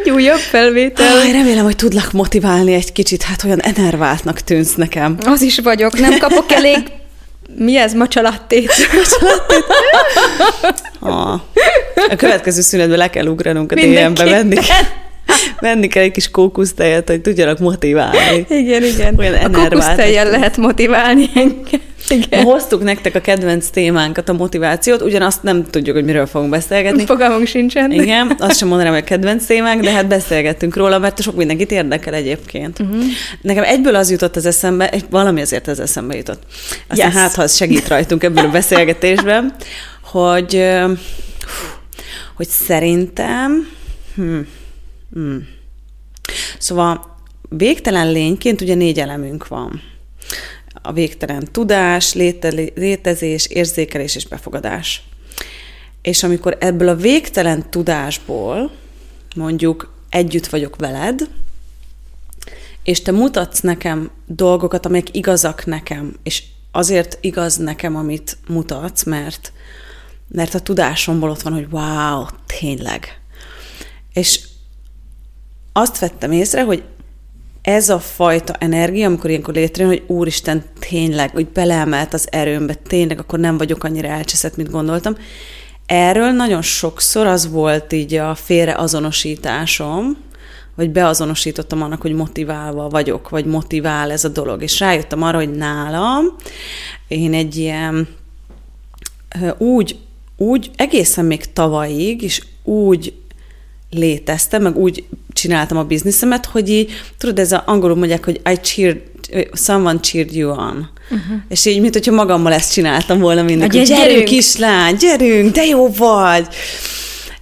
Egy újabb felvétel. Aj, remélem, hogy tudlak motiválni egy kicsit, hát olyan enerváltnak tűnsz nekem. Az is vagyok, nem kapok elég... Mi ez? Macsalattét? Ah. A következő szünetben le kell ugranunk a DM-be, venni, venni kell egy kis kókusztejet, hogy tudjanak motiválni. Igen, igen. Olyan a kókusztejjel lehet motiválni engem. Igen. Hoztuk nektek a kedvenc témánkat, a motivációt, ugyanazt nem tudjuk, hogy miről fogunk beszélgetni. Fogalmunk sincsen. Igen, azt sem mondanám, hogy a kedvenc témánk, de hát beszélgettünk róla, mert sok mindenkit érdekel egyébként. Uh-huh. Nekem egyből az jutott az eszembe, egy, valami azért az eszembe jutott. Aztán Yes. hát, ha az segít rajtunk ebben a beszélgetésben, hogy, hogy szerintem, hm, hm. szóval végtelen lényként ugye négy elemünk van. A végtelen tudás, léte, létezés, érzékelés és befogadás. És amikor ebből a végtelen tudásból mondjuk együtt vagyok veled, és te mutatsz nekem dolgokat, amelyek igazak nekem, és azért igaz nekem, amit mutatsz, mert, mert a tudásomból ott van, hogy wow, tényleg. És azt vettem észre, hogy ez a fajta energia, amikor ilyenkor létrejön, hogy úristen, tényleg, hogy beleemelt az erőmbe, tényleg, akkor nem vagyok annyira elcseszett, mint gondoltam. Erről nagyon sokszor az volt így a félreazonosításom, vagy beazonosítottam annak, hogy motiválva vagyok, vagy motivál ez a dolog. És rájöttem arra, hogy nálam én egy ilyen úgy, úgy egészen még tavalyig, és úgy léteztem, meg úgy csináltam a bizniszemet, hogy így, tudod, ez a angolul mondják, hogy I cheered, someone cheered you on. Uh-huh. És így, mint hogyha magammal ezt csináltam volna hogy gyerünk, gyerünk! kislány, gyerünk, de jó vagy!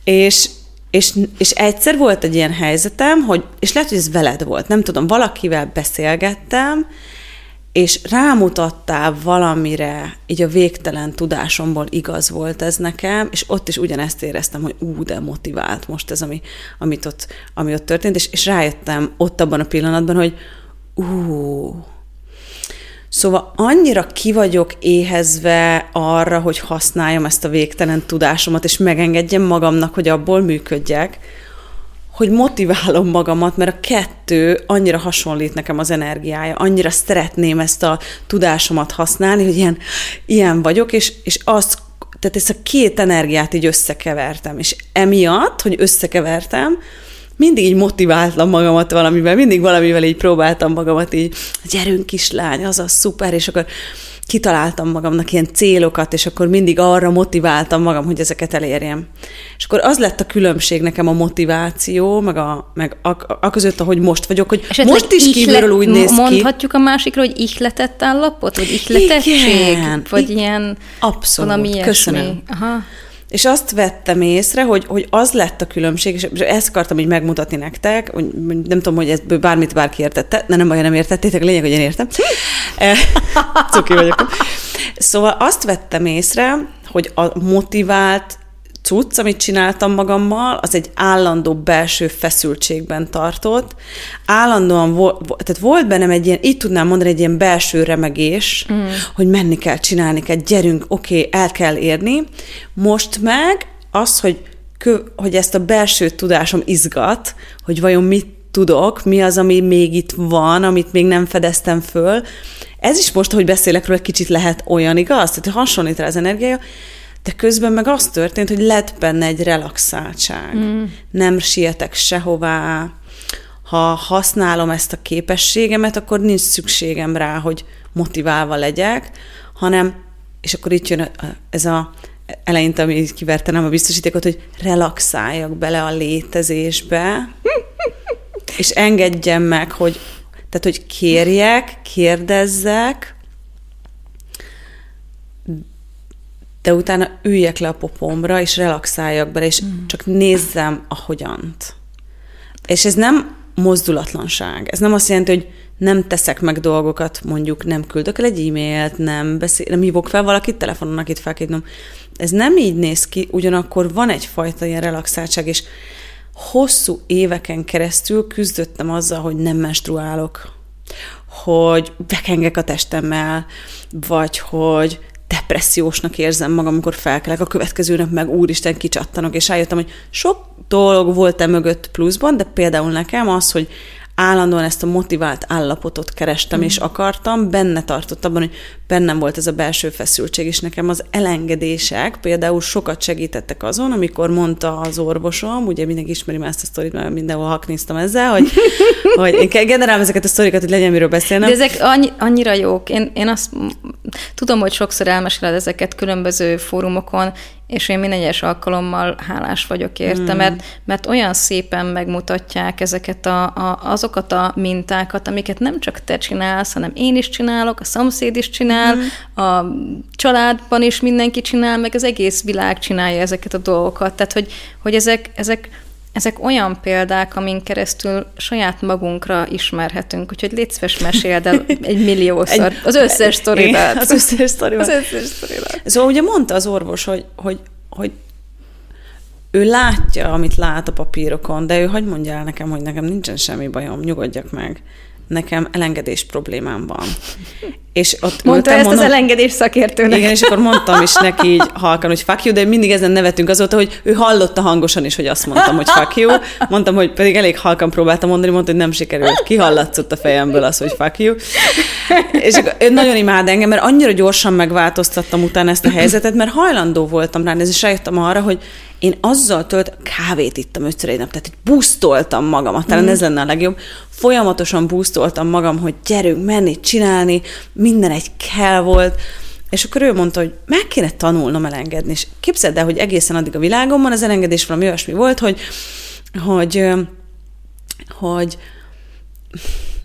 És, és, és egyszer volt egy ilyen helyzetem, hogy, és lehet, hogy ez veled volt, nem tudom, valakivel beszélgettem, és rámutattál valamire, így a végtelen tudásomból igaz volt ez nekem, és ott is ugyanezt éreztem, hogy ú, de motivált most ez, ami, amit ott, ami ott történt, és, és rájöttem ott abban a pillanatban, hogy ú, Szóval annyira ki vagyok éhezve arra, hogy használjam ezt a végtelen tudásomat, és megengedjem magamnak, hogy abból működjek, hogy motiválom magamat, mert a kettő annyira hasonlít nekem az energiája, annyira szeretném ezt a tudásomat használni, hogy ilyen, ilyen vagyok, és, és azt, tehát ezt a két energiát így összekevertem, és emiatt, hogy összekevertem, mindig így motiváltam magamat valamivel, mindig valamivel így próbáltam magamat így, gyerünk kislány, az a szuper, és akkor kitaláltam magamnak ilyen célokat, és akkor mindig arra motiváltam magam, hogy ezeket elérjem. És akkor az lett a különbség nekem a motiváció, meg a, meg a, a között, ahogy most vagyok, hogy Esetleg most is ihlet- kívülről úgy néz ki. Mondhatjuk a másikra, hogy ihletett állapot, vagy ihletettség, Igen, vagy i- ilyen Abszolút, valami ilyesmi. köszönöm. Aha. És azt vettem észre, hogy, hogy az lett a különbség, és ezt akartam így megmutatni nektek, hogy nem tudom, hogy ebből bármit bárki értette, de nem baj, nem értettétek, lényeg, hogy én értem. Eh, Cuki vagyok. Szóval azt vettem észre, hogy a motivált cucc, amit csináltam magammal, az egy állandó belső feszültségben tartott. Állandóan volt, tehát volt bennem egy ilyen, így tudnám mondani, egy ilyen belső remegés, mm. hogy menni kell, csinálni kell, gyerünk, oké, okay, el kell érni. Most meg az, hogy, hogy ezt a belső tudásom izgat, hogy vajon mit tudok, mi az, ami még itt van, amit még nem fedeztem föl. Ez is most, hogy beszélek róla, kicsit lehet olyan, igaz? Tehát hasonlít rá az energiája, de közben meg az történt, hogy lett benne egy relaxáltság. Mm. Nem sietek sehová. Ha használom ezt a képességemet, akkor nincs szükségem rá, hogy motiválva legyek, hanem, és akkor itt jön ez a eleinte, ami kivertenem a biztosítékot, hogy relaxáljak bele a létezésbe, és engedjem meg, hogy tehát, hogy kérjek, kérdezzek, de utána üljek le a popomra, és relaxáljak bele, és mm. csak nézzem a hogyant. És ez nem mozdulatlanság. Ez nem azt jelenti, hogy nem teszek meg dolgokat, mondjuk nem küldök el egy e-mailt, nem, beszél, nem hívok fel valakit telefonon, akit felkérnem. Ez nem így néz ki, ugyanakkor van egyfajta ilyen relaxáltság, és hosszú éveken keresztül küzdöttem azzal, hogy nem menstruálok, hogy bekengek a testemmel, vagy hogy depressziósnak érzem magam, amikor felkelek, a következő nap meg úristen kicsattanok, és rájöttem, hogy sok dolog volt e mögött pluszban, de például nekem az, hogy állandóan ezt a motivált állapotot kerestem mm. és akartam, benne tartott abban, hogy bennem volt ez a belső feszültség, és nekem az elengedések például sokat segítettek azon, amikor mondta az orvosom, ugye mindenki ismeri már ezt a sztorit, mert mindenhol haknéztam ezzel, hogy, hogy én generálom ezeket a sztorikat, hogy legyen miről beszélnem. De ezek annyi, annyira jók. Én, én azt tudom, hogy sokszor elmeséled ezeket különböző fórumokon, és én minden egyes alkalommal hálás vagyok érte, mm. mert, mert olyan szépen megmutatják ezeket a, a, azokat a mintákat, amiket nem csak te csinálsz, hanem én is csinálok, a szomszéd is csinál, mm. a családban is mindenki csinál, meg az egész világ csinálja ezeket a dolgokat. Tehát, hogy, hogy ezek, ezek ezek olyan példák, amin keresztül saját magunkra ismerhetünk, úgyhogy légy szíves, meséld el egy milliószor egy, az összes sztoridat. Az összes sztoridat. Az összes sztoridat. Szóval ugye mondta az orvos, hogy, hogy, hogy ő látja, amit lát a papírokon, de ő hogy mondja el nekem, hogy nekem nincsen semmi bajom, nyugodjak meg nekem elengedés problémám van. És ott Mondta ezt mondom, az elengedés szakértőnek. Igen, és akkor mondtam is neki így halkan, hogy fuck you, de mindig ezen nevetünk azóta, hogy ő hallotta hangosan is, hogy azt mondtam, hogy fuck you. Mondtam, hogy pedig elég halkan próbáltam mondani, mondta, hogy nem sikerült. Kihallatszott a fejemből az, hogy fuck you. És ő nagyon imád engem, mert annyira gyorsan megváltoztattam utána ezt a helyzetet, mert hajlandó voltam rá, és rájöttem arra, hogy én azzal tölt, kávét ittam ötször egy nap, tehát hogy busztoltam magamat, talán mm. ez lenne a legjobb, folyamatosan busztoltam magam, hogy gyerünk, menni, csinálni, minden egy kell volt, és akkor ő mondta, hogy meg kéne tanulnom elengedni, és képzeld el, hogy egészen addig a világomban az elengedés valami olyasmi volt, hogy, hogy, hogy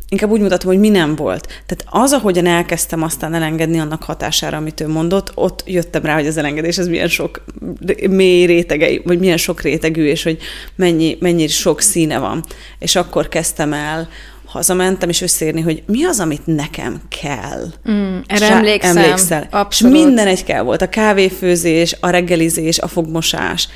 inkább úgy mutatom, hogy mi nem volt. Tehát az, ahogyan elkezdtem aztán elengedni annak hatására, amit ő mondott, ott jöttem rá, hogy az elengedés az milyen sok mély rétegei, vagy milyen sok rétegű, és hogy mennyi, mennyi sok színe van. És akkor kezdtem el hazamentem, és összeérni, hogy mi az, amit nekem kell. Mm, erre Sá- emlékszem. Emlékszel. Abszolút. És minden egy kell volt. A kávéfőzés, a reggelizés, a fogmosás.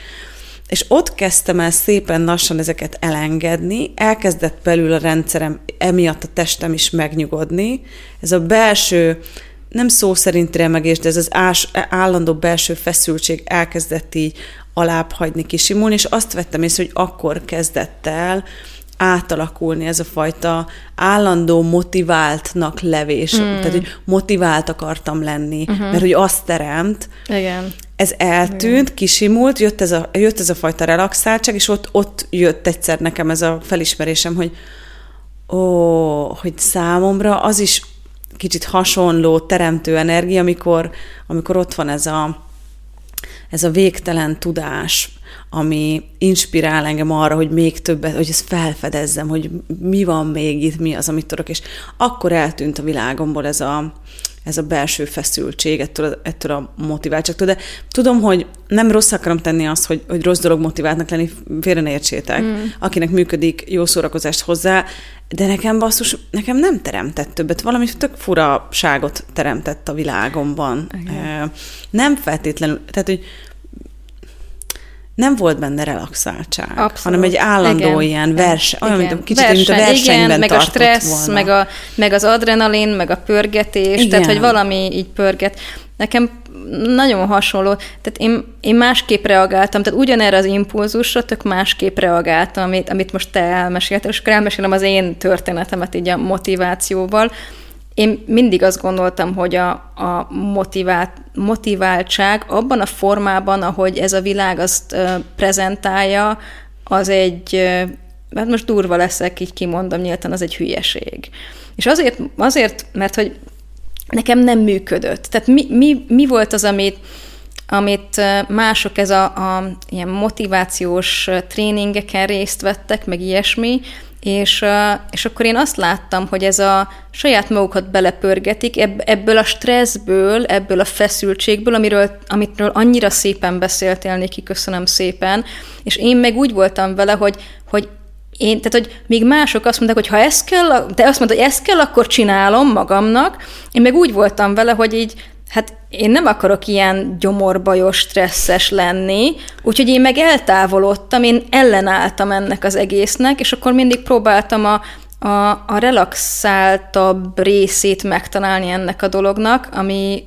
És ott kezdtem el szépen lassan ezeket elengedni, elkezdett belül a rendszerem, emiatt a testem is megnyugodni. Ez a belső, nem szó szerint remegés, de ez az ás, állandó belső feszültség elkezdett így alább hagyni, kisimulni, és azt vettem észre, hogy akkor kezdett el átalakulni ez a fajta állandó motiváltnak levés. Mm. Tehát, hogy motivált akartam lenni, uh-huh. mert hogy azt teremt. Igen. Ez eltűnt, Igen. kisimult, jött ez, a, jött ez a fajta relaxáltság, és ott, ott jött egyszer nekem ez a felismerésem, hogy ó, hogy számomra az is kicsit hasonló teremtő energia, amikor, amikor ott van ez a, ez a végtelen tudás, ami inspirál engem arra, hogy még többet, hogy ezt felfedezzem, hogy mi van még itt, mi az, amit tudok, és akkor eltűnt a világomból ez a, ez a belső feszültség ettől, a, ettől a motiváltságtól. De tudom, hogy nem rossz akarom tenni azt, hogy, hogy rossz dolog motiváltnak lenni, félre ne értsétek. Mm. Akinek működik, jó szórakozást hozzá, de nekem basszus, nekem nem teremtett többet. Valami tök furaságot teremtett a világomban. Igen. Nem feltétlenül, tehát, hogy nem volt benne relaxáltság, Abszolút. hanem egy állandó igen. ilyen verseny, olyan, mint kicsit, Verseny, mint a versenyben igen, meg a stressz, volna. meg, a, meg az adrenalin, meg a pörgetés, igen. tehát hogy valami így pörget. Nekem nagyon hasonló, tehát én, én másképp reagáltam, tehát ugyanerre az impulzusra tök másképp reagáltam, amit, amit most te elmeséltél, és akkor elmesélem az én történetemet így a motivációval, én mindig azt gondoltam, hogy a, a motivált, motiváltság abban a formában, ahogy ez a világ azt uh, prezentálja, az egy, uh, hát most durva leszek, így kimondom nyíltan, az egy hülyeség. És azért, azért mert hogy nekem nem működött. Tehát mi, mi, mi volt az, amit, amit mások ez a, a ilyen motivációs tréningeken részt vettek, meg ilyesmi, és, és akkor én azt láttam, hogy ez a saját magukat belepörgetik ebből a stresszből, ebből a feszültségből, amiről, amitről annyira szépen beszéltél, Niki, köszönöm szépen, és én meg úgy voltam vele, hogy, hogy én, tehát, hogy még mások azt mondták, hogy ha ez kell, de azt mondta, hogy ez kell, akkor csinálom magamnak. Én meg úgy voltam vele, hogy így, hát én nem akarok ilyen gyomorbajos, stresszes lenni, úgyhogy én meg eltávolodtam, én ellenálltam ennek az egésznek, és akkor mindig próbáltam a, a, a relaxáltabb részét megtalálni ennek a dolognak, ami,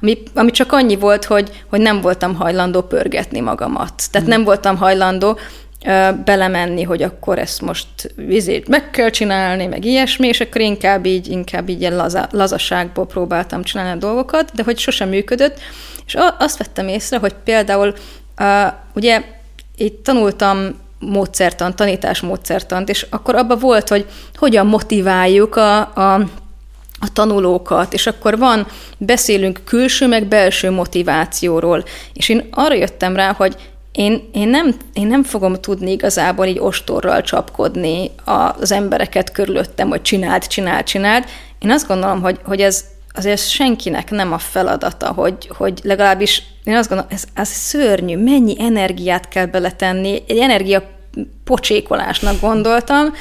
ami, ami csak annyi volt, hogy, hogy nem voltam hajlandó pörgetni magamat. Tehát mm. nem voltam hajlandó belemenni, hogy akkor ezt most vizét meg kell csinálni, meg ilyesmi, és akkor inkább így, inkább így ilyen laza, lazaságból próbáltam csinálni a dolgokat, de hogy sosem működött, és azt vettem észre, hogy például ugye itt tanultam módszertant, és akkor abban volt, hogy hogyan motiváljuk a, a, a tanulókat, és akkor van, beszélünk külső meg belső motivációról, és én arra jöttem rá, hogy én, én, nem, én nem fogom tudni igazából így ostorral csapkodni az embereket körülöttem, hogy csináld, csináld, csináld. Én azt gondolom, hogy, hogy ez azért senkinek nem a feladata, hogy, hogy legalábbis én azt gondolom, ez, ez szörnyű, mennyi energiát kell beletenni, egy energia pocsékolásnak gondoltam,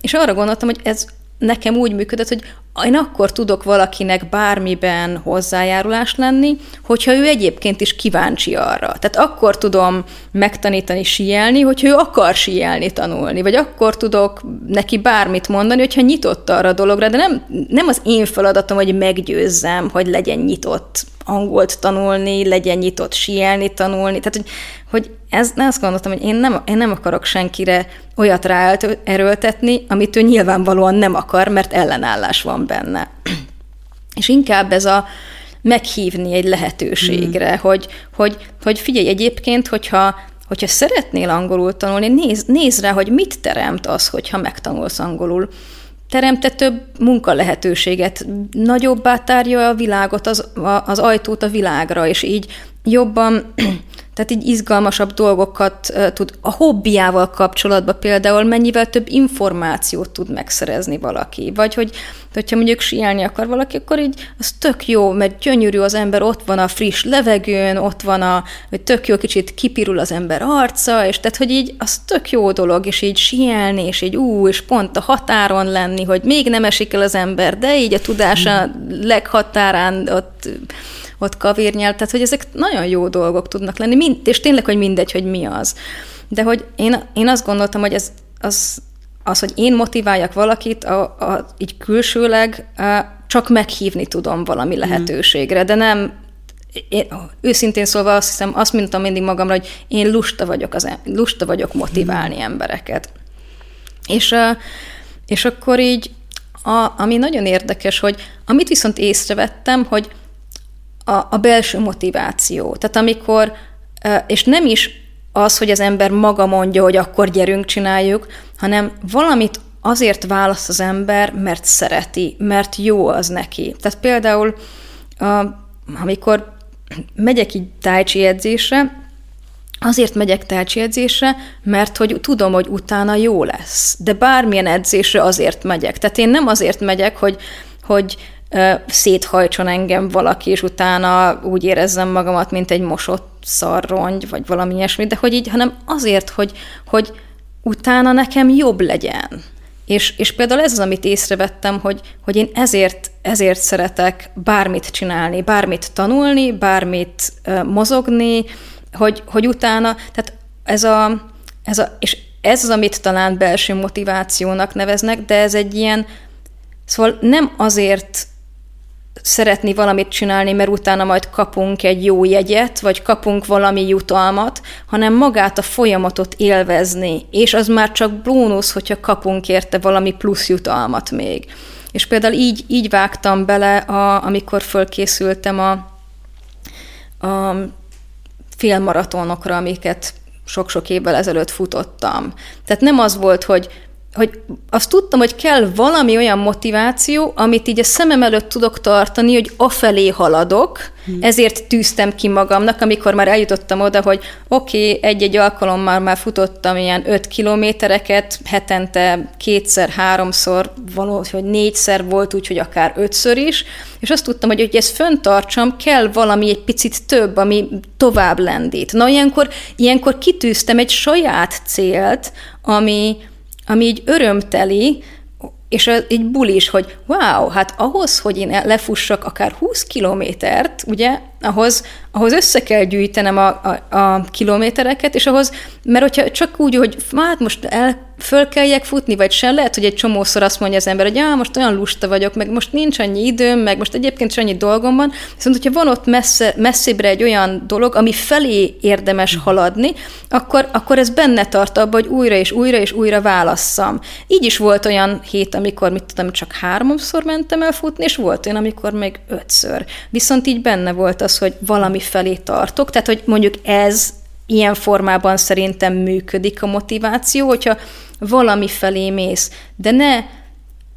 és arra gondoltam, hogy ez nekem úgy működött, hogy én akkor tudok valakinek bármiben hozzájárulás lenni, hogyha ő egyébként is kíváncsi arra. Tehát akkor tudom megtanítani síelni, hogyha ő akar síelni tanulni, vagy akkor tudok neki bármit mondani, hogyha nyitott arra a dologra, de nem, nem az én feladatom, hogy meggyőzzem, hogy legyen nyitott angolt tanulni, legyen nyitott síelni tanulni. Tehát, hogy, hogy ez, azt gondoltam, hogy én nem, én nem akarok senkire olyat ráerőltetni, amit ő nyilvánvalóan nem akar, mert ellenállás van benne. És inkább ez a meghívni egy lehetőségre, mm. hogy, hogy, hogy figyelj egyébként, hogyha, hogyha szeretnél angolul tanulni, nézd, nézd rá, hogy mit teremt az, hogyha megtanulsz angolul teremte több munkalehetőséget, nagyobbá tárja a világot, az, az ajtót a világra, és így jobban tehát így izgalmasabb dolgokat tud, a hobbiával kapcsolatban például mennyivel több információt tud megszerezni valaki. Vagy hogy, hogyha mondjuk síelni akar valaki, akkor így az tök jó, mert gyönyörű az ember, ott van a friss levegőn, ott van a, hogy tök jó, kicsit kipirul az ember arca, és tehát, hogy így az tök jó dolog, és így síelni, és így ú, és pont a határon lenni, hogy még nem esik el az ember, de így a tudása leghatárán ott ott kavérnyel, tehát hogy ezek nagyon jó dolgok tudnak lenni, mind, és tényleg, hogy mindegy, hogy mi az. De hogy én, én azt gondoltam, hogy ez, az, az, hogy én motiváljak valakit, a, a, így külsőleg a, csak meghívni tudom valami mhm. lehetőségre, de nem én, őszintén szólva azt hiszem, azt mondtam mindig magamra, hogy én lusta vagyok, az, lusta vagyok motiválni hmm. embereket. És, és akkor így, a, ami nagyon érdekes, hogy amit viszont észrevettem, hogy a, a belső motiváció. Tehát amikor, és nem is az, hogy az ember maga mondja, hogy akkor gyerünk, csináljuk, hanem valamit azért választ az ember, mert szereti, mert jó az neki. Tehát például, amikor megyek így tájcsi edzésre, azért megyek tájcsi edzésre, mert hogy tudom, hogy utána jó lesz. De bármilyen edzésre azért megyek. Tehát én nem azért megyek, hogy, hogy széthajtson engem valaki, és utána úgy érezzem magamat, mint egy mosott szarrongy, vagy valami ilyesmi, de hogy így, hanem azért, hogy, hogy utána nekem jobb legyen. És, és például ez az, amit észrevettem, hogy, hogy én ezért, ezért szeretek bármit csinálni, bármit tanulni, bármit mozogni, hogy, hogy utána, tehát ez a, ez a, és ez az, amit talán belső motivációnak neveznek, de ez egy ilyen, szóval nem azért szeretni valamit csinálni, mert utána majd kapunk egy jó jegyet, vagy kapunk valami jutalmat, hanem magát a folyamatot élvezni, és az már csak bónusz, hogyha kapunk érte valami plusz jutalmat még. És például így, így vágtam bele, a, amikor fölkészültem a, a filmmaratonokra, amiket sok-sok évvel ezelőtt futottam. Tehát nem az volt, hogy hogy azt tudtam, hogy kell valami olyan motiváció, amit így a szemem előtt tudok tartani, hogy afelé haladok, hmm. ezért tűztem ki magamnak, amikor már eljutottam oda, hogy oké, okay, egy-egy alkalommal már futottam ilyen öt kilométereket, hetente kétszer, háromszor, valahogy négyszer volt, úgyhogy akár ötször is, és azt tudtam, hogy, hogy ezt föntartsam, kell valami egy picit több, ami tovább lendít. Na, ilyenkor, ilyenkor kitűztem egy saját célt, ami, ami így örömteli, és egy bulis, hogy wow, hát ahhoz, hogy én lefussak akár 20 kilométert, ugye, ahhoz, ahhoz össze kell gyűjtenem a, a, a kilométereket, és ahhoz, mert hogyha csak úgy, hogy hát most el, föl kelljek futni, vagy sem, lehet, hogy egy csomószor azt mondja az ember, hogy ah, most olyan lusta vagyok, meg most nincs annyi időm, meg most egyébként is annyi dolgom van, viszont hogyha van ott messze, messzébbre egy olyan dolog, ami felé érdemes haladni, akkor, akkor ez benne tart abba, hogy újra és újra és újra válasszam. Így is volt olyan hét, amikor, mit tudom, csak háromszor mentem el futni, és volt olyan, amikor még ötször. Viszont így benne volt az, hogy valami felé tartok, tehát hogy mondjuk ez ilyen formában szerintem működik a motiváció, hogyha valami felé mész, de ne,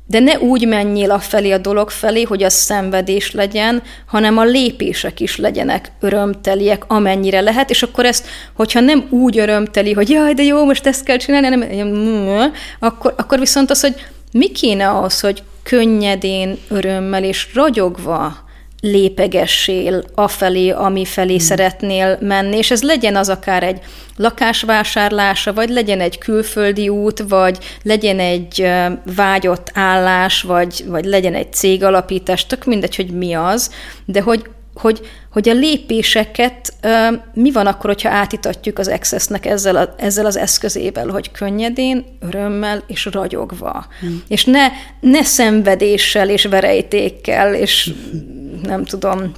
de ne úgy menjél a felé a dolog felé, hogy az szenvedés legyen, hanem a lépések is legyenek örömteliek, amennyire lehet, és akkor ezt, hogyha nem úgy örömteli, hogy jaj, de jó, most ezt kell csinálni, nem, akkor, akkor viszont az, hogy mi kéne az, hogy könnyedén, örömmel és ragyogva lépegessél afelé, ami felé hmm. szeretnél menni, és ez legyen az akár egy lakásvásárlása, vagy legyen egy külföldi út, vagy legyen egy vágyott állás, vagy, vagy legyen egy cégalapítás, tök mindegy, hogy mi az, de hogy hogy, hogy a lépéseket mi van akkor, hogyha átitatjuk az Accessnek ezzel, a, ezzel az eszközével, hogy könnyedén, örömmel és ragyogva. Hmm. És ne, ne szenvedéssel és verejtékkel, és nem tudom,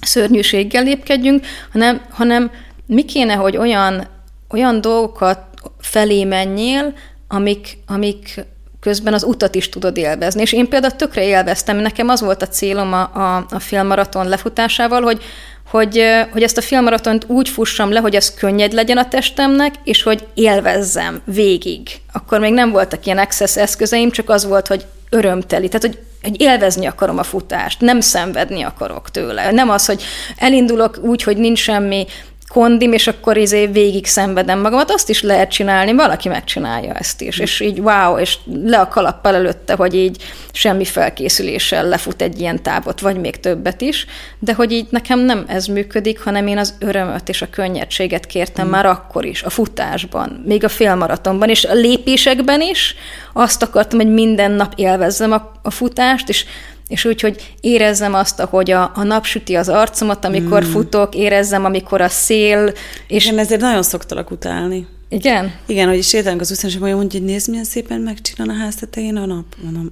szörnyűséggel lépkedjünk, hanem, hanem mi kéne, hogy olyan, olyan dolgokat felé menjél, amik, amik közben az utat is tudod élvezni. És én például tökre élveztem, nekem az volt a célom a, a, a filmmaraton lefutásával, hogy, hogy, hogy ezt a filmmaratont úgy fussam le, hogy ez könnyed legyen a testemnek, és hogy élvezzem végig. Akkor még nem voltak ilyen access eszközeim, csak az volt, hogy örömteli. Tehát, hogy, hogy élvezni akarom a futást, nem szenvedni akarok tőle. Nem az, hogy elindulok úgy, hogy nincs semmi kondim, és akkor izé végig szenvedem magamat, azt is lehet csinálni, valaki megcsinálja ezt is, és így wow, és le a kalappal előtte, hogy így semmi felkészüléssel lefut egy ilyen távot, vagy még többet is, de hogy így nekem nem ez működik, hanem én az örömöt és a könnyedséget kértem mm. már akkor is, a futásban, még a félmaratonban, és a lépésekben is azt akartam, hogy minden nap élvezzem a, a futást, és és úgy, hogy érezzem azt, ahogy a, a nap süti az arcomat, amikor mm. futok, érezzem, amikor a szél, és... Igen, ezért nagyon szoktalak utálni. Igen? Igen, hogy sétálunk az utcán, és mondja, hogy nézd, milyen szépen megcsinál a ház tetején a nap. Mondom,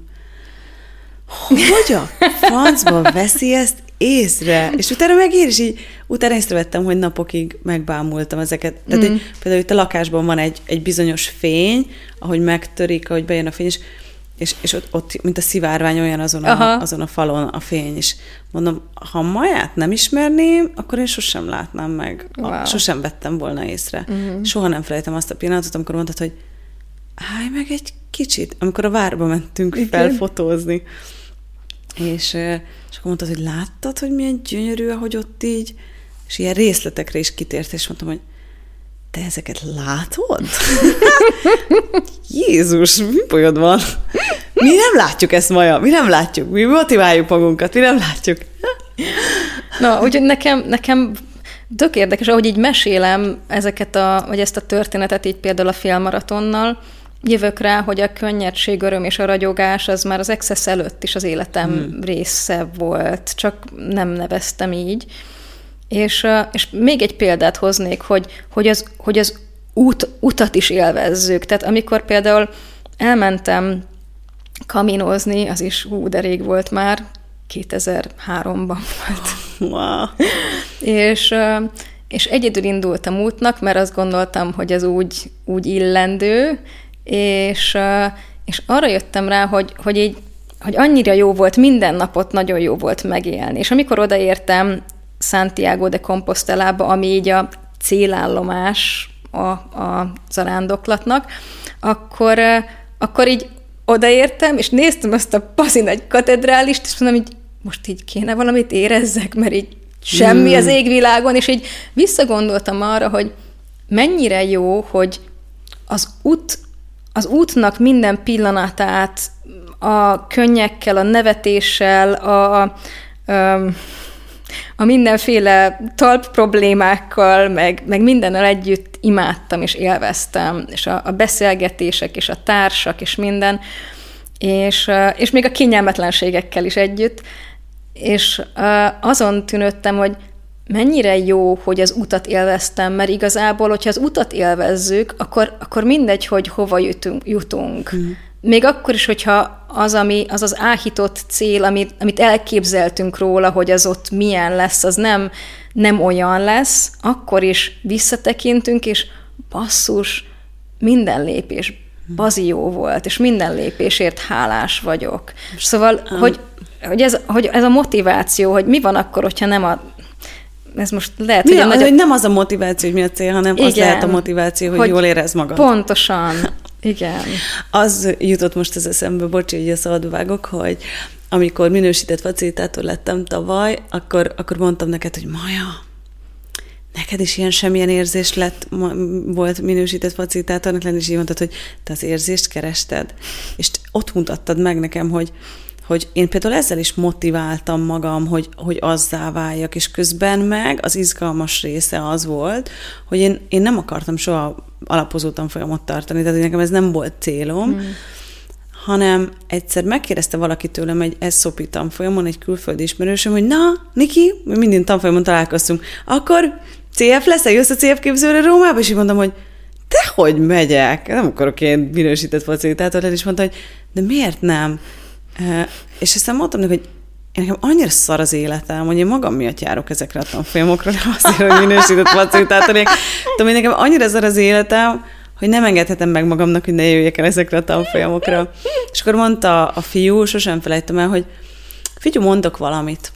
hogy a francba veszi ezt észre? És utána megír, és így utána észrevettem, hogy napokig megbámultam ezeket. Tehát, mm. hogy például itt a lakásban van egy, egy bizonyos fény, ahogy megtörik, ahogy bejön a fény, és és, és ott, ott, mint a szivárvány olyan azon a, azon a falon a fény, és mondom, ha maját nem ismerném, akkor én sosem látnám meg, wow. a, sosem vettem volna észre. Uh-huh. Soha nem felejtem azt a pillanatot, amikor mondtad, hogy állj meg egy kicsit, amikor a várba mentünk Igen. felfotózni. És, és akkor mondtad, hogy láttad, hogy milyen gyönyörű, ahogy ott így, és ilyen részletekre is kitért, és mondtam, hogy te ezeket látod? Jézus, mi bajod van? Mi nem látjuk ezt, Maja, mi nem látjuk. Mi motiváljuk magunkat, mi nem látjuk. Na, úgyhogy nekem, nekem tök érdekes, ahogy így mesélem ezeket a, vagy ezt a történetet így például a filmmaratonnal, jövök rá, hogy a könnyedség, öröm és a ragyogás az már az excess előtt is az életem hmm. része volt, csak nem neveztem így. És, és még egy példát hoznék, hogy, hogy az, hogy az út, utat is élvezzük. Tehát amikor például elmentem kaminozni, az is hú, de rég volt már, 2003-ban volt. Wow. és, és egyedül indultam útnak, mert azt gondoltam, hogy ez úgy, úgy illendő, és, és arra jöttem rá, hogy, hogy így hogy annyira jó volt, minden napot nagyon jó volt megélni. És amikor odaértem Santiago de Compostelába, ami így a célállomás a, a zarándoklatnak, akkor, akkor így odaértem, és néztem azt a pazi nagy katedrálist, és mondom, hogy most így kéne valamit érezzek, mert így semmi az hmm. égvilágon, és így visszagondoltam arra, hogy mennyire jó, hogy az út, az útnak minden pillanatát a könnyekkel, a nevetéssel, a, a, a a mindenféle talp problémákkal, meg, meg mindennel együtt imádtam és élveztem, és a, a beszélgetések, és a társak, és minden, és, és még a kényelmetlenségekkel is együtt, és azon tűnődtem, hogy mennyire jó, hogy az utat élveztem, mert igazából, hogyha az utat élvezzük, akkor, akkor mindegy, hogy hova jutunk. jutunk. Mm. Még akkor is, hogyha az, ami, az az áhított cél, amit, amit elképzeltünk róla, hogy az ott milyen lesz, az nem, nem olyan lesz, akkor is visszatekintünk, és basszus, minden lépés bazi jó volt, és minden lépésért hálás vagyok. Szóval, hogy, hogy, ez, hogy ez a motiváció, hogy mi van akkor, hogyha nem a ez most lehet, mi hogy, a, nagy... hogy nem az a motiváció, hogy mi a cél, hanem Igen, az lehet a motiváció, hogy, hogy jól érez magad. Pontosan. Igen. Az jutott most az eszembe, bocsi, hogy a szabadba vágok, hogy amikor minősített facilitátor lettem tavaly, akkor, akkor mondtam neked, hogy Maja, neked is ilyen semmilyen érzés lett, volt minősített facilitátornak lenni, és így mondtad, hogy te az érzést kerested. És ott mutattad meg nekem, hogy, hogy én például ezzel is motiváltam magam, hogy, hogy azzá váljak, és közben meg az izgalmas része az volt, hogy én, én nem akartam soha alapozótan folyamot tartani, tehát nekem ez nem volt célom, mm. hanem egyszer megkérdezte valaki tőlem egy SOP tanfolyamon, egy külföldi ismerősöm, hogy na, Niki, mi minden tanfolyamon találkoztunk, akkor CF lesz, jössz a CF képzőre Rómába? És így mondtam, hogy te hogy megyek? Nem akarok én minősített facilitátor lenni, és mondta, hogy de miért nem? És aztán mondtam neki, hogy én nekem annyira szar az életem, hogy én magam miatt járok ezekre a tanfolyamokra, nem azért, hogy minősített facilitátor. Tudom, hogy nekem annyira szar az életem, hogy nem engedhetem meg magamnak, hogy ne jöjjek el ezekre a tanfolyamokra. És akkor mondta a fiú, sosem felejtem el, hogy figyú, mondok valamit.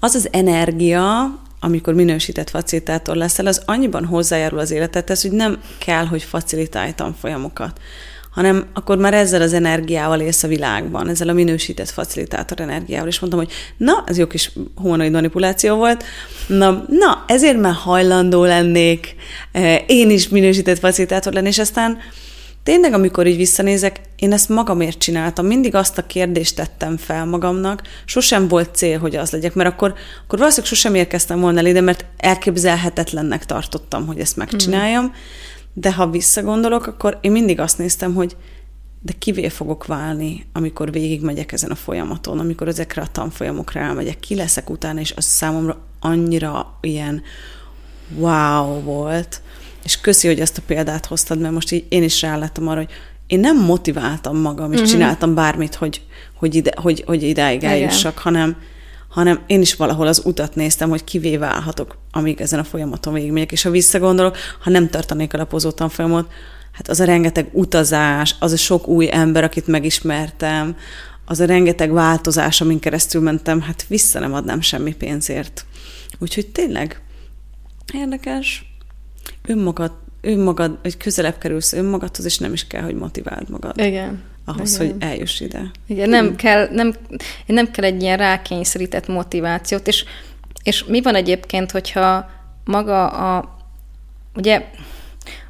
Az az energia, amikor minősített facilitátor leszel, az annyiban hozzájárul az életedhez, hogy nem kell, hogy facilitálj tanfolyamokat hanem akkor már ezzel az energiával élsz a világban, ezzel a minősített facilitátor energiával, és mondtam, hogy na, ez jó kis humanoid manipuláció volt, na, na ezért már hajlandó lennék eh, én is minősített facilitátor lenni, és aztán tényleg, amikor így visszanézek, én ezt magamért csináltam, mindig azt a kérdést tettem fel magamnak, sosem volt cél, hogy az legyek, mert akkor, akkor valószínűleg sosem érkeztem volna ide, mert elképzelhetetlennek tartottam, hogy ezt megcsináljam, mm. De ha visszagondolok, akkor én mindig azt néztem, hogy de kivé fogok válni, amikor végigmegyek ezen a folyamaton, amikor ezekre a tanfolyamokra elmegyek, ki leszek utána, és az számomra annyira ilyen wow volt, és köszi, hogy ezt a példát hoztad, mert most így én is rálettem arra, hogy én nem motiváltam magam, és uh-huh. csináltam bármit, hogy, hogy, ide, hogy, hogy idáig eljussak, hanem, hanem én is valahol az utat néztem, hogy kivé válhatok, amíg ezen a folyamaton végigmegyek. És ha visszagondolok, ha nem tartanék a lapozó tanfolyamot, hát az a rengeteg utazás, az a sok új ember, akit megismertem, az a rengeteg változás, amin keresztül mentem, hát vissza nem adnám semmi pénzért. Úgyhogy tényleg érdekes. Önmagad, önmagad, hogy közelebb kerülsz önmagadhoz, és nem is kell, hogy motiváld magad. Igen ahhoz, Igen. hogy eljuss ide. Igen, nem hmm. kell, nem, nem kell egy ilyen rákényszerített motivációt, és, és mi van egyébként, hogyha maga a, ugye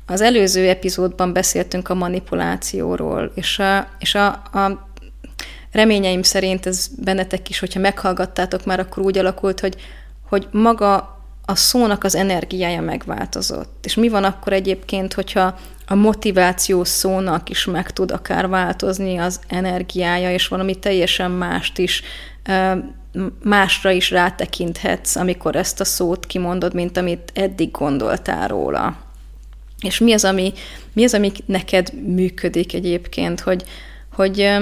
az előző epizódban beszéltünk a manipulációról, és a, és a, a reményeim szerint ez bennetek is, hogyha meghallgattátok már, akkor úgy alakult, hogy, hogy maga a szónak az energiája megváltozott. És mi van akkor egyébként, hogyha a motiváció szónak is meg tud akár változni az energiája, és valami teljesen mást is, másra is rátekinthetsz, amikor ezt a szót kimondod, mint amit eddig gondoltál róla. És mi az, ami, mi az, ami neked működik egyébként, hogy, hogy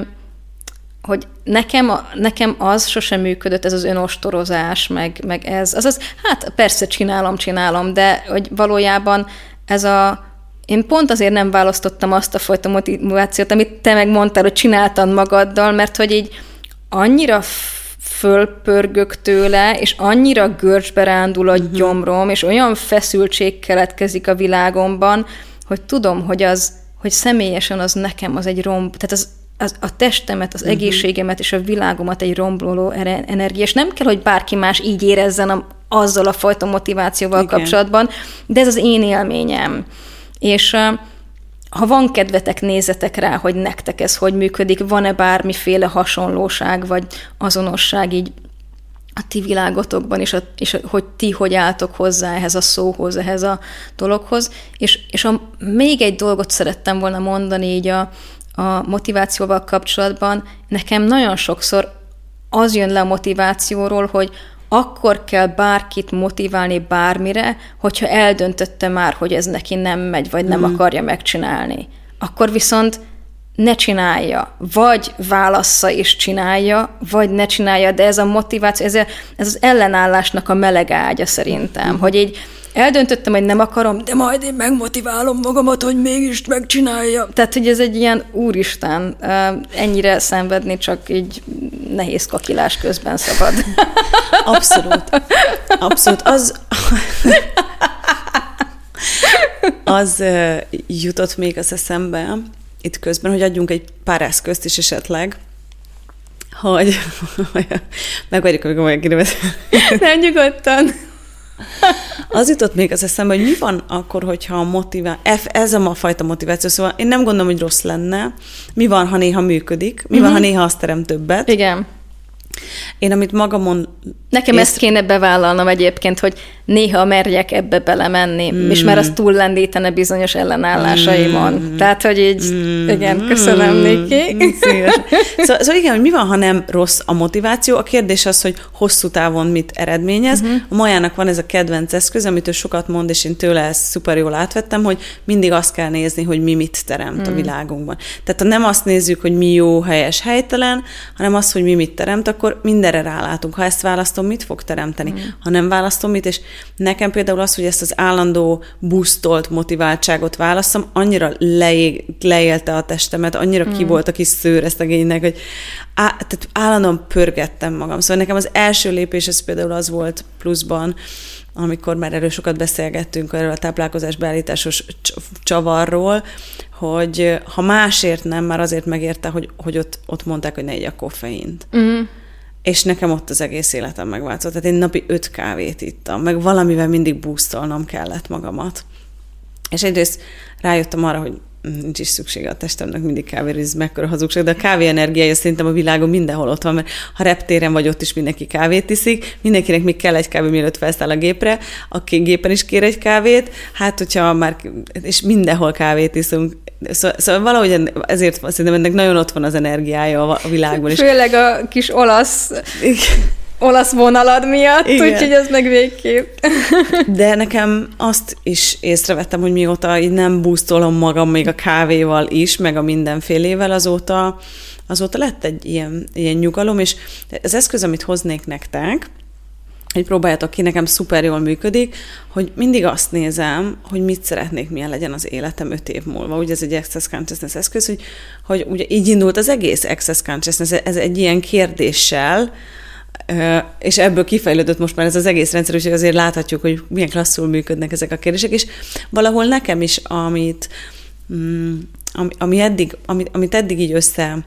hogy nekem, nekem az sosem működött, ez az önostorozás, meg, meg ez, azaz, hát persze csinálom, csinálom, de hogy valójában ez a, én pont azért nem választottam azt a fajta motivációt, amit te megmondtál, hogy csináltad magaddal, mert hogy így annyira fölpörgök tőle, és annyira görcsbe rándul a uh-huh. gyomrom, és olyan feszültség keletkezik a világomban, hogy tudom, hogy az, hogy személyesen az nekem az egy romb, tehát az, az, a testemet, az uh-huh. egészségemet és a világomat egy romboló energia, és nem kell, hogy bárki más így érezzen a, azzal a fajta motivációval Igen. kapcsolatban, de ez az én élményem. És ha van kedvetek, nézzetek rá, hogy nektek ez hogy működik, van-e bármiféle hasonlóság vagy azonosság így a ti világotokban, és, a, és a, hogy ti hogy álltok hozzá ehhez a szóhoz, ehhez a dologhoz. És, és a, még egy dolgot szerettem volna mondani így a, a motivációval kapcsolatban. Nekem nagyon sokszor az jön le a motivációról, hogy akkor kell bárkit motiválni bármire, hogyha eldöntötte már, hogy ez neki nem megy, vagy nem mm. akarja megcsinálni. Akkor viszont ne csinálja, vagy válassza és csinálja, vagy ne csinálja, de ez a motiváció, ez, a, ez az ellenállásnak a meleg ágya szerintem, mm. hogy így eldöntöttem, hogy nem akarom, de majd én megmotiválom magamat, hogy mégis megcsinálja. Tehát, hogy ez egy ilyen úristen, ennyire szenvedni csak így nehéz kakilás közben szabad. Abszolút. Abszolút. Az, az jutott még az eszembe itt közben, hogy adjunk egy pár eszközt is esetleg, hogy megvárjuk, amikor megkérdezik. Nem nyugodtan. Az jutott még az eszembe, hogy mi van akkor, hogyha a motivá... ez a fajta motiváció, szóval én nem gondolom, hogy rossz lenne. Mi van, ha néha működik? Mi uh-huh. van, ha mhm. néha azt terem többet? Igen. Én amit magamon... Nekem ész... ezt kéne bevállalnom egyébként, hogy néha merjek ebbe belemenni, mm. és már az túllendítene bizonyos ellenállásaimon. Mm. Tehát, hogy így, mm. igen, köszönöm, mm. Niki. Szóval, szóval igen, hogy mi van, ha nem rossz a motiváció? A kérdés az, hogy hosszú távon mit eredményez. Mm-hmm. A Majának van ez a kedvenc eszköz, amit ő sokat mond, és én tőle ezt szuper jól átvettem, hogy mindig azt kell nézni, hogy mi mit teremt mm. a világunkban. Tehát ha nem azt nézzük, hogy mi jó, helyes, helytelen, hanem azt, hogy mi mit teremt, akkor mindenre rálátunk. Ha ezt választom, mit fog teremteni? Mm. Ha nem választom, mit? És nekem például az, hogy ezt az állandó busztolt motiváltságot választom, annyira leég, leélte a testemet, annyira mm. ki volt a kis szőr ezt a génynek, hogy á, tehát állandóan pörgettem magam. Szóval nekem az első lépés ez például az volt pluszban, amikor már erről sokat beszélgettünk, erről a táplálkozás beállításos csavarról, hogy ha másért nem, már azért megérte, hogy, hogy ott, ott mondták, hogy ne a koffeint. Mm. És nekem ott az egész életem megváltozott. Tehát én napi öt kávét ittam, meg valamivel mindig boostolnom kellett magamat. És egyrészt rájöttem arra, hogy nincs is szüksége a testemnek mindig kávéra, ez mekkora hazugság, de a kávé energiája szerintem a világon mindenhol ott van, mert ha reptéren vagy ott is mindenki kávét iszik, mindenkinek még kell egy kávé, mielőtt felszáll a gépre, aki gépen is kér egy kávét, hát hogyha már, és mindenhol kávét iszunk, Szóval, szóval valahogy ezért szerintem ennek nagyon ott van az energiája a világban. Főleg a kis olasz olasz vonalad miatt, Igen. úgyhogy ez meg végképp. De nekem azt is észrevettem, hogy mióta így nem búztolom magam még a kávéval is, meg a mindenfélével, azóta, azóta lett egy ilyen, ilyen nyugalom, és az eszköz, amit hoznék nektek, hogy próbáljátok ki, nekem szuper jól működik, hogy mindig azt nézem, hogy mit szeretnék, milyen legyen az életem öt év múlva. Ugye ez egy Access Consciousness eszköz, hogy, hogy ugye így indult az egész Access Consciousness, ez egy ilyen kérdéssel, és ebből kifejlődött most már ez az egész rendszer, úgyhogy azért láthatjuk, hogy milyen klasszul működnek ezek a kérdések, és valahol nekem is, amit, mm, ami, ami eddig, amit, amit eddig így össze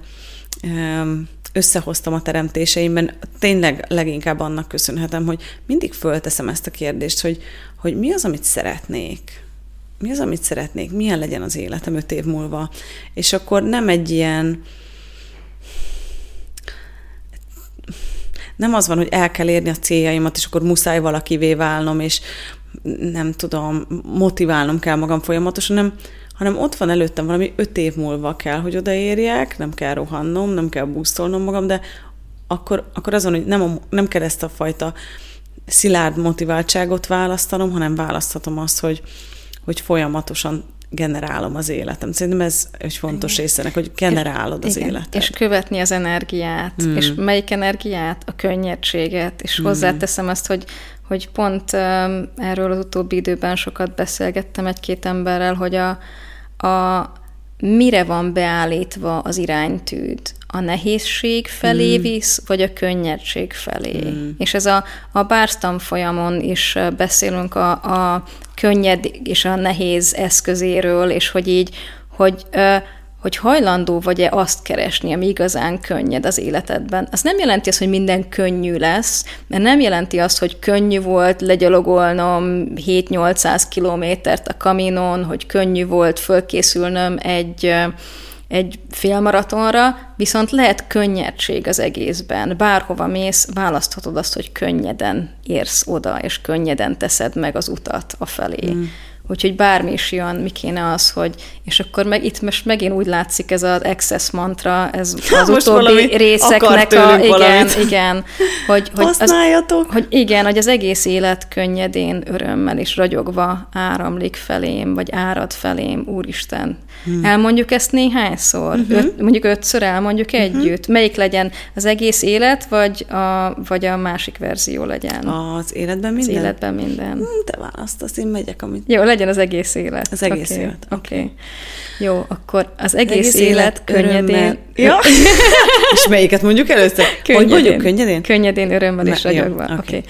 összehoztam a teremtéseimben, tényleg leginkább annak köszönhetem, hogy mindig fölteszem ezt a kérdést, hogy, hogy mi az, amit szeretnék, mi az, amit szeretnék, milyen legyen az életem öt év múlva. És akkor nem egy ilyen, nem az van, hogy el kell érni a céljaimat, és akkor muszáj valakivé válnom, és nem tudom, motiválnom kell magam folyamatosan, hanem, hanem ott van előttem valami öt év múlva kell, hogy odaérjek, nem kell rohannom, nem kell búztolnom magam, de akkor, akkor azon, hogy nem, a, nem kell ezt a fajta szilárd motiváltságot választanom, hanem választhatom azt, hogy, hogy folyamatosan generálom az életem. Szerintem ez egy fontos része hogy generálod az Igen. életet. És követni az energiát. Mm. És melyik energiát? A könnyedséget. És mm. hozzáteszem azt, hogy, hogy pont erről az utóbbi időben sokat beszélgettem egy-két emberrel, hogy a, a mire van beállítva az iránytűd? A nehézség felé mm. visz, vagy a könnyedség felé? Mm. És ez a, a bárstam folyamon is beszélünk a, a könnyed és a nehéz eszközéről, és hogy így, hogy hogy hajlandó vagy-e azt keresni, ami igazán könnyed az életedben. Az nem jelenti azt, hogy minden könnyű lesz, mert nem jelenti azt, hogy könnyű volt legyalogolnom 7-800 kilométert a kaminon, hogy könnyű volt fölkészülnöm egy egy félmaratonra, viszont lehet könnyedség az egészben. Bárhova mész, választhatod azt, hogy könnyeden érsz oda, és könnyeden teszed meg az utat a felé. Mm. Úgyhogy bármi is jön, mi kéne az, hogy... És akkor meg itt most megint úgy látszik ez az excess mantra, ez az most utóbbi részeknek a... Igen, valamit. igen. Hogy, hogy Használjatok! Az, hogy igen, hogy az egész élet könnyedén, örömmel és ragyogva áramlik felém, vagy árad felém, Úristen. Hmm. Elmondjuk ezt néhányszor? Uh-huh. Öt, mondjuk ötször elmondjuk uh-huh. együtt? Melyik legyen az egész élet, vagy a, vagy a másik verzió legyen? Az életben minden? Az életben minden. Hmm, te választasz, én megyek, amit... Jó, legyen az egész élet. Az egész okay. élet. Oké. Okay. Jó, akkor az egész, egész élet, élet könnyedén... Ja. és melyiket mondjuk először? Könnyedén. Hogy mondjuk könnyedén? Könnyedén, örömmel és ragyogva. Oké. Okay.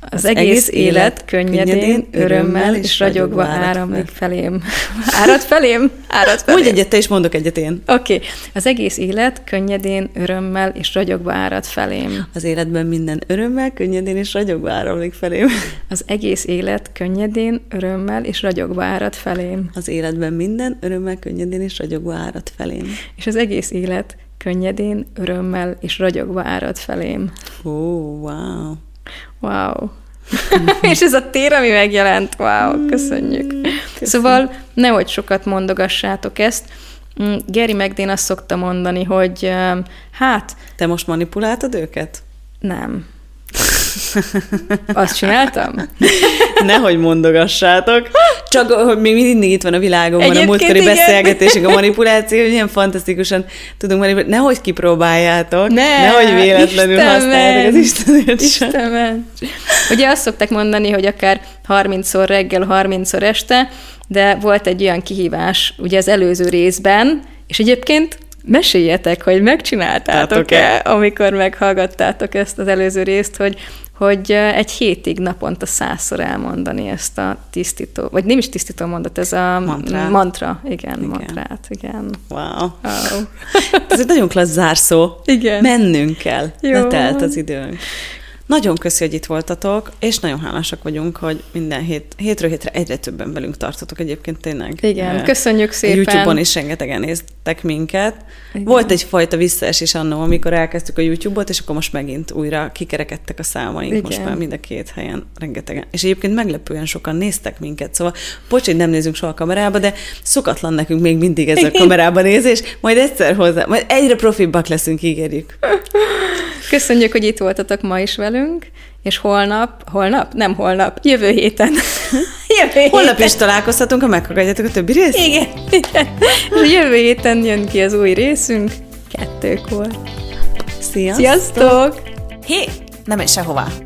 Az, az egész élet könnyedén, könnyedén örömmel és ragyogva áramlik felém. Árad felém? Árad felém. Mondj egyet, te is mondok egyet én. Oké. Okay. Az egész élet könnyedén, örömmel és ragyogva árad felém. Az életben minden örömmel, könnyedén és ragyogva áramlik felém. Az egész élet könnyedén, örömmel és ragyogva árad felém. Az életben minden örömmel, könnyedén és ragyogva árad felém. És az egész élet könnyedén, örömmel és ragyogva árad felém. Ó, oh, wow. Wow. és ez a tér, ami megjelent, wow, köszönjük. Köszönjük. Szóval nehogy sokat mondogassátok ezt. Mm, Gary McDean azt szokta mondani, hogy hát... Te most manipuláltad őket? Nem. Azt csináltam? Nehogy mondogassátok. Csak, hogy még mindig itt van a világomban a múltkori beszélgetésünk, a manipuláció, hogy ilyen fantasztikusan tudunk manipulálni. Nehogy kipróbáljátok. Ne, nehogy véletlenül használjátok az Istenért Istenem. Ugye azt szokták mondani, hogy akár 30-szor reggel, 30-szor este, de volt egy olyan kihívás ugye az előző részben, és egyébként meséljetek, hogy megcsináltátok-e, amikor meghallgattátok ezt az előző részt, hogy hogy egy hétig naponta százszor elmondani ezt a tisztító, vagy nem is tisztító mondat, ez a mantra. mantra. Igen, igen. mantrát, igen. Wow. wow. ez egy nagyon klassz zárszó. Igen. Mennünk kell. Jó. Letelt az időnk. Nagyon köszi, hogy itt voltatok, és nagyon hálásak vagyunk, hogy minden hét, hétről hétre egyre többen velünk tartotok egyébként tényleg. Igen, köszönjük szépen. YouTube-on is rengetegen néztek minket. Igen. Volt egyfajta visszaesés annó, amikor elkezdtük a YouTube-ot, és akkor most megint újra kikerekedtek a számaink, Igen. most már mind a két helyen rengetegen. És egyébként meglepően sokan néztek minket, szóval bocs, hogy nem nézünk soha a kamerába, de szokatlan nekünk még mindig ez a kamerába nézés, majd egyszer hozzá, majd egyre profibbak leszünk, ígérjük. Köszönjük, hogy itt voltatok ma is velünk, és holnap, holnap? Nem holnap, jövő héten. jövő héten. Holnap is találkozhatunk, ha meghallgatjátok a többi részt? Igen, igen. És jövő héten jön ki az új részünk, kettőkor. Sziasztok! Sziasztok! Hé, nem menj sehová!